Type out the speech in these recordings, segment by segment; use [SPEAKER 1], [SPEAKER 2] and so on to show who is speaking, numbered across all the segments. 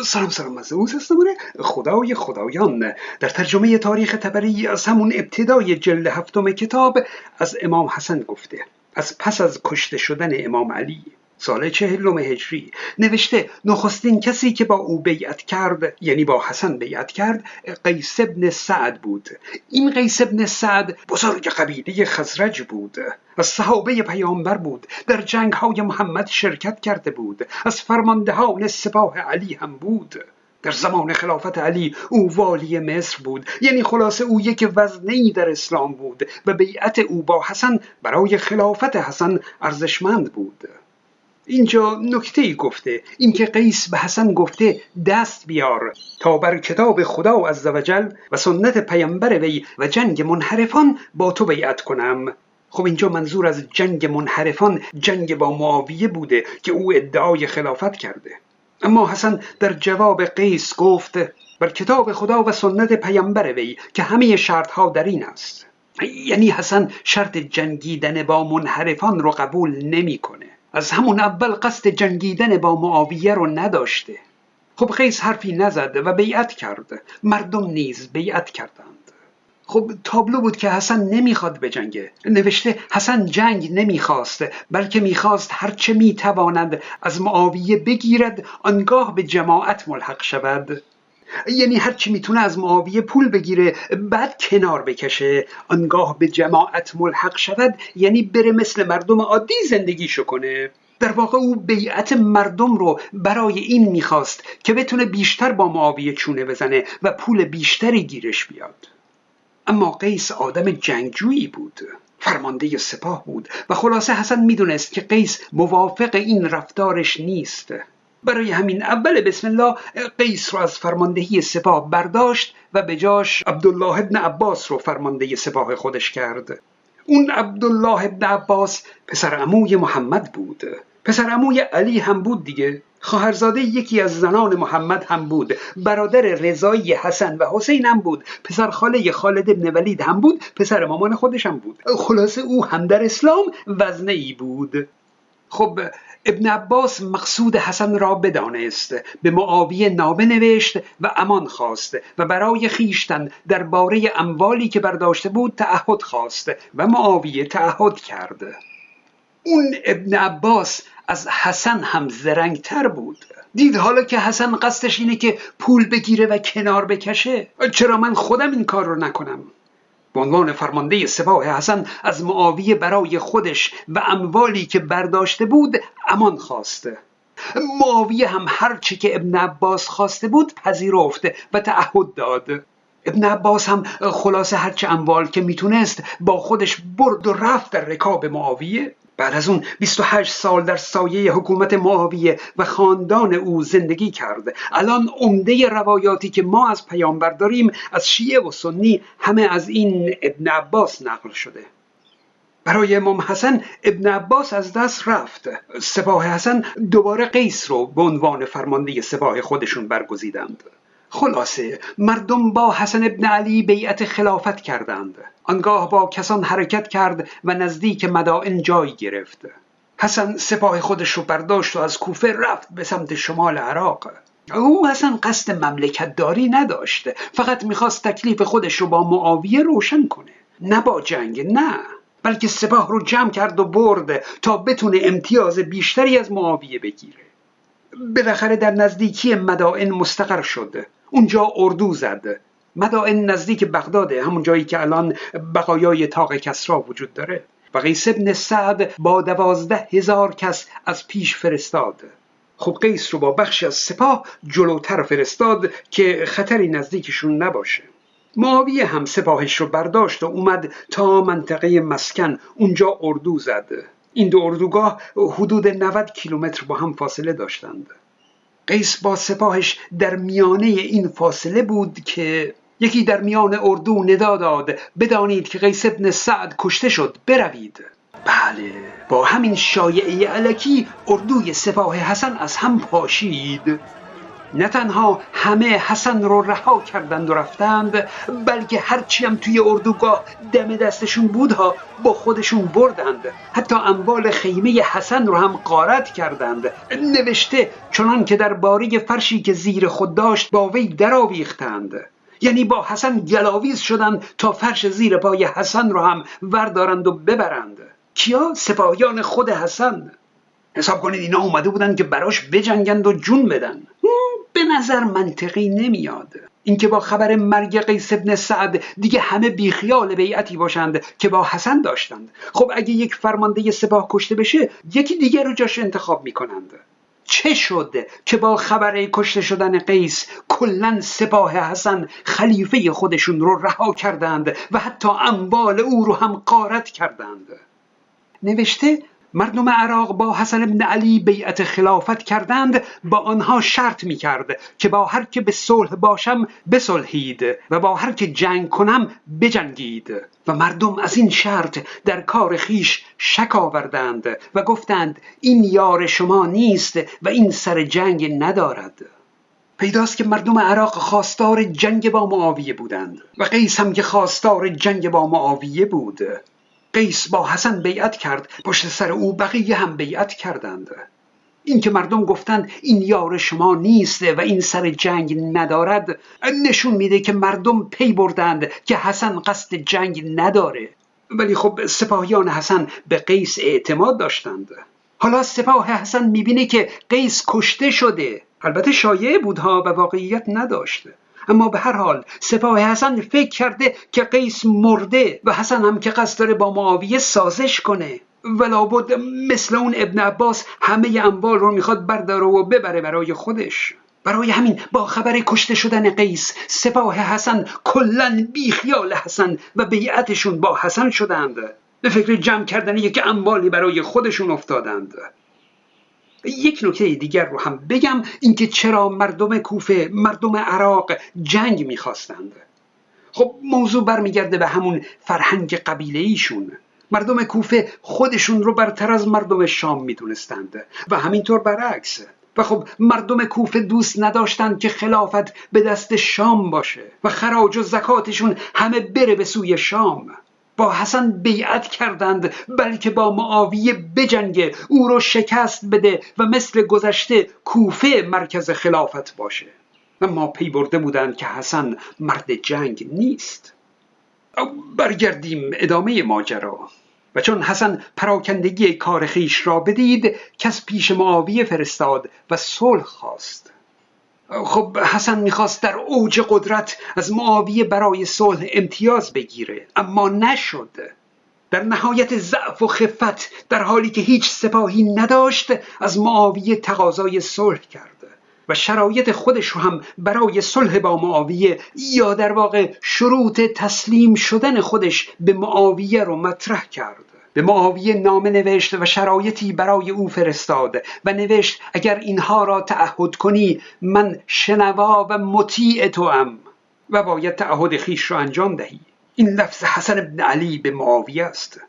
[SPEAKER 1] سلام سلام از او خدای خدایان. در ترجمه تاریخ تبری از همون ابتدای جلد هفتم کتاب از امام حسن گفته از پس از کشته شدن امام علی. سال چهلم هجری. نوشته نخستین کسی که با او بیعت کرد یعنی با حسن بیعت کرد قیس ابن سعد بود. این قیس ابن سعد بزرگ قبیله خزرج بود از صحابه پیامبر بود. در جنگ های محمد شرکت کرده بود. از فرماندهان سپاه علی هم بود. در زمان خلافت علی او والی مصر بود. یعنی خلاصه او یک وزنی در اسلام بود و بیعت او با حسن برای خلافت حسن ارزشمند بود. اینجا نکته ای گفته اینکه قیس به حسن گفته دست بیار تا بر کتاب خدا عزوجل و سنت پیامبر وی و جنگ منحرفان با تو بیعت کنم. خب اینجا منظور از جنگ منحرفان جنگ با معاویه بوده که او ادعای خلافت کرده. اما حسن در جواب قیس گفت بر کتاب خدا و سنت پیامبر وی که همه شرطها در این است. یعنی حسن شرط جنگیدن با منحرفان رو قبول نمی‌کنه. از همون اول قصد جنگیدن با معاویه رو نداشته. خب قیس حرفی نزد و بیعت کرد مردم نیز بیعت کردند. خب تابلو بود که حسن نمی‌خواد به جنگه نوشته حسن جنگ نمی‌خواست بلکه می‌خواست هرچه می‌تواند از معاویه بگیرد آنگاه به جماعت ملحق شود. یعنی هر چی می‌تونه از معاویه پول بگیره بعد کنار بکشه. آنگاه به جماعت ملحق شود یعنی بره مثل مردم عادی زندگیشو کنه. در واقع او بیعت مردم رو برای این می‌خواست که بتونه بیشتر با معاویه چونه بزنه و پول بیشتری گیرش بیاد. اما قیس آدم جنگجویی بود. فرمانده سپاه بود و خلاصه حسن می‌دونست که قیس موافق این رفتارش نیست. برای همین اول بسم الله قیس رو از فرماندهی سپاه برداشت و به جاش عبدالله ابن عباس رو فرمانده سپاه خودش کرد. اون عبدالله ابن عباس پسر عموی محمد بود. پسر عموی علی هم بود دیگه. خواهرزاده یکی از زنان محمد هم بود. برادر رضایی حسن و حسین هم بود. پسر خاله خالد ابن ولید هم بود. پسر مامان خودش هم بود. خلاصه او هم در اسلام وزنه ای بود. خب ابن عباس مقصود حسن را بدانست به معاویه نامه نوشت و امان خواست و برای خیشتن درباره اموالی که برداشته بود تعهد خواست و معاویه تعهد کرد. اون ابن عباس از حسن هم زرنگتر بود. دید حالا که حسن قصدش اینه که پول بگیره و کنار بکشه. چرا من خودم این کار رو نکنم؟ به عنوان فرمانده سپاه حسن از معاویه برای خودش و اموالی که برداشته بود امان خواسته. معاویه هم هرچی که ابن عباس خواسته بود پذیرفت و تعهد داد. ابن عباس هم خلاصه هرچه اموال که می‌تونست با خودش برد و رفت در رکاب معاویه. بعد از اون 28 سال در سایه حکومت معاویه و خاندان او زندگی کرد. الان عمده روایاتی که ما از پیامبر داریم از شیعه و سنی همه از این ابن عباس نقل شده. برای امام حسن ابن عباس از دست رفت. سپاه حسن دوباره قیس رو به عنوان فرمانده سپاه خودشون برگزیدند. خلاصه مردم با حسن ابن علی بیعت خلافت کردند. آنگاه با کسان حرکت کرد و نزدیک مدائن جای گرفت. حسن سپاه خودش رو برداشت و از کوفه رفت به سمت شمال عراق. او اصلا قصد مملکت داری نداشت فقط می‌خواست تکلیف خودش رو با معاویه روشن کنه. نه با جنگ نه. بلکه سپاه رو جمع کرد و برد تا بتونه امتیاز بیشتری از معاویه بگیره. بالاخره در نزدیکی مدائن مستقر شد. اونجا اردو زد. مدائن نزدیک بغداده همون جایی که الان بقایای تاق کسرا وجود داره. و قیس ابن سعد با دوازده هزار کس از پیش فرستاد. خب قیس رو با بخشی از سپاه جلوتر فرستاد که خطری نزدیکشون نباشه. معاویه هم سپاهش رو برداشت و اومد تا منطقه مسکن. اونجا اردو زد. این دو اردوگاه حدود 90 کیلومتر با هم فاصله داشتند. قیس با سپاهش در میانه این فاصله بود که یکی در میان اردو ندا داد. بدانید که قیس ابن سعد کشته شد. بروید. بله با همین شایعه علکی اردوی سپاه حسن از هم پاشید. نه تنها همه حسن رو رها کردند و رفتند بلکه هرچی هم توی اردوگاه دم دستشون بودها با خودشون بردند. حتی اموال خیمه حسن رو هم قارت کردند. نوشته چنان که در باری فرشی که زیر خود داشت با وی درآویختند. یعنی با حسن گلاویز شدند تا فرش زیر پای حسن رو هم وردارند و ببرند. کیا؟ سپاهیان خود حسن. حساب کنید اینا اومده بودن که براش بجنگند و جون بدن. به نظر منطقی نمیاد. اینکه با خبر مرگ قیس ابن سعد دیگه همه بیخیال بیعتی باشند که با حسن داشتند. خب اگه یک فرمانده سپاه کشته بشه یکی دیگر رو جاش انتخاب می‌کنند. چه شد که با خبر کشته شدن قیس کلا سپاه حسن خلیفه خودشون رو رها کردند و حتی اموال او رو هم قارت کردند؟ نوشته مردم عراق با حسن ابن علی بیعت خلافت کردند با آنها شرط می کرد که با هر که به صلح باشم بصلحید و با هر که جنگ کنم بجنگید. و مردم از این شرط در کار خیش شک آوردند و گفتند این یار شما نیست و این سر جنگ ندارد. پیداست که مردم عراق خواستار جنگ با معاویه بودند. و قیس هم که خواستار جنگ با معاویه بود. قیس با حسن بیعت کرد پشت سر او بقیه هم بیعت کردند. اینکه مردم گفتند این یار شما نیست و این سر جنگ ندارد نشون میده که مردم پی بردند که حسن قصد جنگ نداره. ولی خب سپاهیان حسن به قیس اعتماد داشتند. حالا سپاه حسن می‌بینه که قیس کشته شده. البته شایعه بودها و واقعیت نداشته اما به هر حال سپاه حسن فکر کرده که قیس مرده و حسن هم که قصد داره با معاویه سازش کنه. و بود مثل اون ابن عباس همه اموال رو می‌خواد برداره و ببره برای خودش. برای همین با خبر کشته شدن قیس سپاه حسن کلا بیخیال حسن و بیعتشون با حسن شدند. به فکر جمع کردن یک اموالی برای خودشون افتادند. یک نکته دیگر رو هم بگم اینکه چرا مردم کوفه مردم عراق جنگ می‌خواستند. خب موضوع برمیگرده به همون فرهنگ قبیله ایشون مردم کوفه خودشون رو برتر از مردم شام می‌دونستند و همینطور برعکس. و خب مردم کوفه دوست نداشتند که خلافت به دست شام باشه و خراج و زکاتشون همه بره به سوی شام. با حسن بیعت کردند بلکه با معاویه بجنگه او رو شکست بده و مثل گذشته کوفه مرکز خلافت باشه. اما پی برده بودند که حسن مرد جنگ نیست. برگردیم ادامه ماجرا. و چون حسن پراکندگی کار خیش را بدید کس پیش معاویه فرستاد و صلح خواست. خب حسن می‌خواست در اوج قدرت از معاویه برای صلح امتیاز بگیره اما نشد. در نهایت ضعف و خفت در حالی که هیچ سپاهی نداشت از معاویه تقاضای صلح کرد و شرایط خودش رو هم برای صلح با معاویه یا در واقع شروط تسلیم شدن خودش به معاویه رو مطرح کرد. به معاویه نامه نوشت و شرایطی برای او فرستاد و نوشت اگر اینها را تعهد کنی من شنوا و مطیع تو ام و باید تعهد خیش را انجام دهی. این لفظ حسن ابن علی به معاویه است.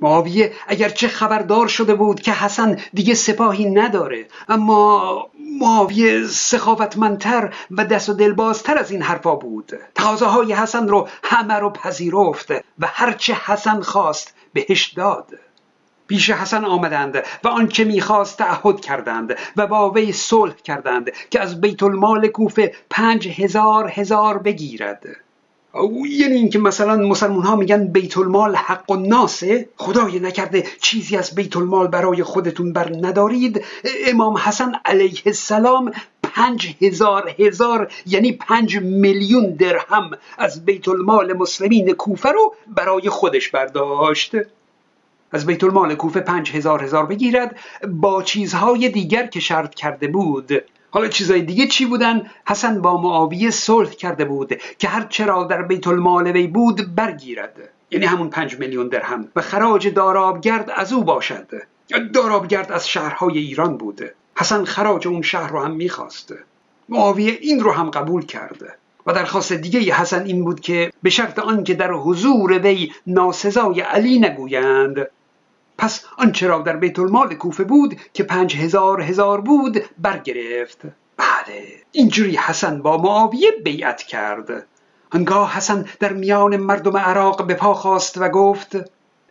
[SPEAKER 1] معاویه اگرچه خبردار شده بود که حسن دیگه سپاهی نداره اما معاویه سخاوتمندتر و دست و دلبازتر از این حرفا بود. تقاضاهای حسن رو همه رو پذیرفت و هرچه حسن خواست بهش داد. پیش حسن آمدند و آنچه می‌خواست تعهد کردند و با وی صلح کردند که از بیت المال کوفه پنج هزار هزار بگیرد. او یعنی اینکه مثلا مسلمان ها میگن بیت المال حق و ناسه خدای نکرده چیزی از بیت المال برای خودتون بر ندارید. امام حسن علیه السلام پنج هزار هزار یعنی پنج میلیون درهم از بیت المال مسلمین کوفه رو برای خودش برداشت. از بیت المال کوفه پنج هزار هزار بگیرد با چیزهای دیگر که شرط کرده بود. حالا چیزای دیگه چی بودن؟ حسن با معاویه صلح کرده بود که هر چرا در بیت المال وی بود برگیرد. یعنی همون پنج میلیون درهم. و خراج دارابگرد از او باشد. دارابگرد از شهرهای ایران بوده حسن خراج اون شهر رو هم می‌خواست معاویه این رو هم قبول کرده. و درخواست دیگه حسن این بود که به شرط آنکه در حضور وی ناسزای علی نگویند پس آنچه را در بیت المال کوفه بود که پنج هزار هزار بود برگرفت. بله اینجوری حسن با معاویه بیعت کرد. آنگاه حسن در میان مردم عراق به پا خواست و گفت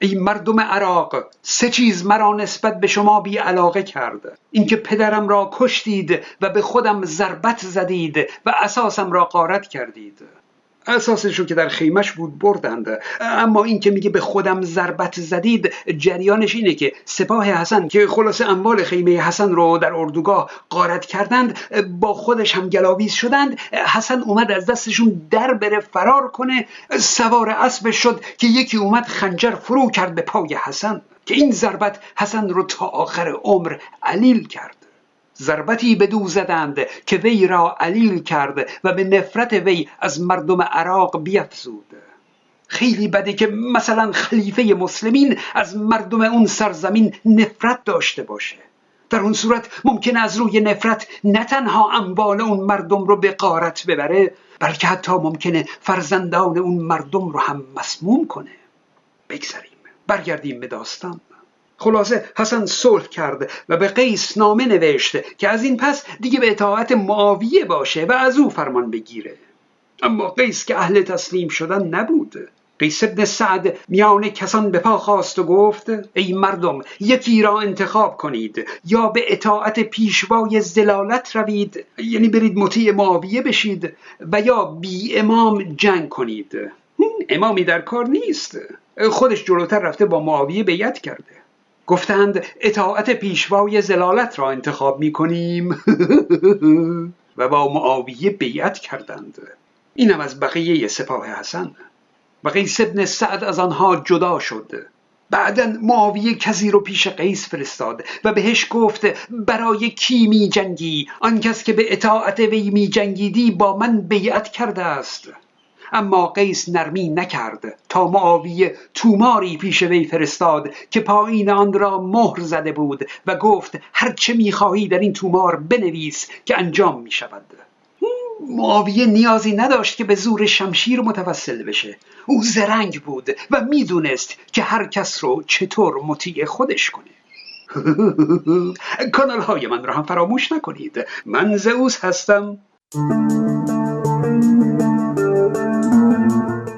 [SPEAKER 1] ای مردم عراق سه چیز مرا نسبت به شما بی علاقه کرد. اینکه پدرم را کشتید و به خودم ضربت زدید و اساسم را قارت کردید. اساسش رو که در خیمش بود بردند. اما این که میگه به خودم ضربت زدید جریانش اینه که سپاه حسن که خلاصه اموال خیمه حسن رو در اردوگاه قارت کردند با خودش هم گلاویز شدند. حسن اومد از دستشون در بره فرار کنه. سوار اسب شد که یکی اومد خنجر فرو کرد به پای حسن. که این ضربت حسن رو تا آخر عمر علیل کرد. ضربتی به دو زدند که وی را علیل کرد و به نفرت وی از مردم عراق بیفزود. خیلی بده که مثلا خلیفه مسلمین از مردم اون سرزمین نفرت داشته باشه. در اون صورت ممکن از روی نفرت نه تنها اموال اون مردم رو به قارت ببره بلکه حتی ممکنه فرزندان اون مردم رو هم مسموم کنه. بگذاریم برگردیم به داستان. خلاصه حسن صلح کرد و به قیس نامه نوشت که از این پس دیگه به اطاعت معاویه باشه و از او فرمان بگیره. اما قیس که اهل تسلیم شدن نبود. قیس ابن سعد میان کسان به پا خواست و گفت ای مردم یکی را انتخاب کنید. یا به اطاعت پیشوای زلالت روید یعنی برید مطیع معاویه بشید و یا بی امام جنگ کنید. امامی در کار نیست. خودش جلوتر رفته با معاویه بیعت کرده. گفتند اطاعت پیشوای زلالت را انتخاب می کنیم و با معاویه بیعت کردند. اینم از بقیه سپاه حسن. و قیس ابن سعد از آنها جدا شد. بعدا معاویه کسی رو پیش قیس فرستاد و بهش گفت برای کی می جنگی آن کس که به اطاعت وی می جنگیدی با من بیعت کرده است. اما قیس نرمی نکرد تا معاویه توماری پیش وی فرستاد که پایین آن را مهر زده بود و گفت هر چه می‌خواهی در این تومار بنویس که انجام می شود معاویه نیازی نداشت که به زور شمشیر متوسل بشه. او زرنگ بود و می‌دونست که هر کس رو چطور مطیع خودش کنه. کانال های من را هم فراموش نکنید. من زئوس هستم.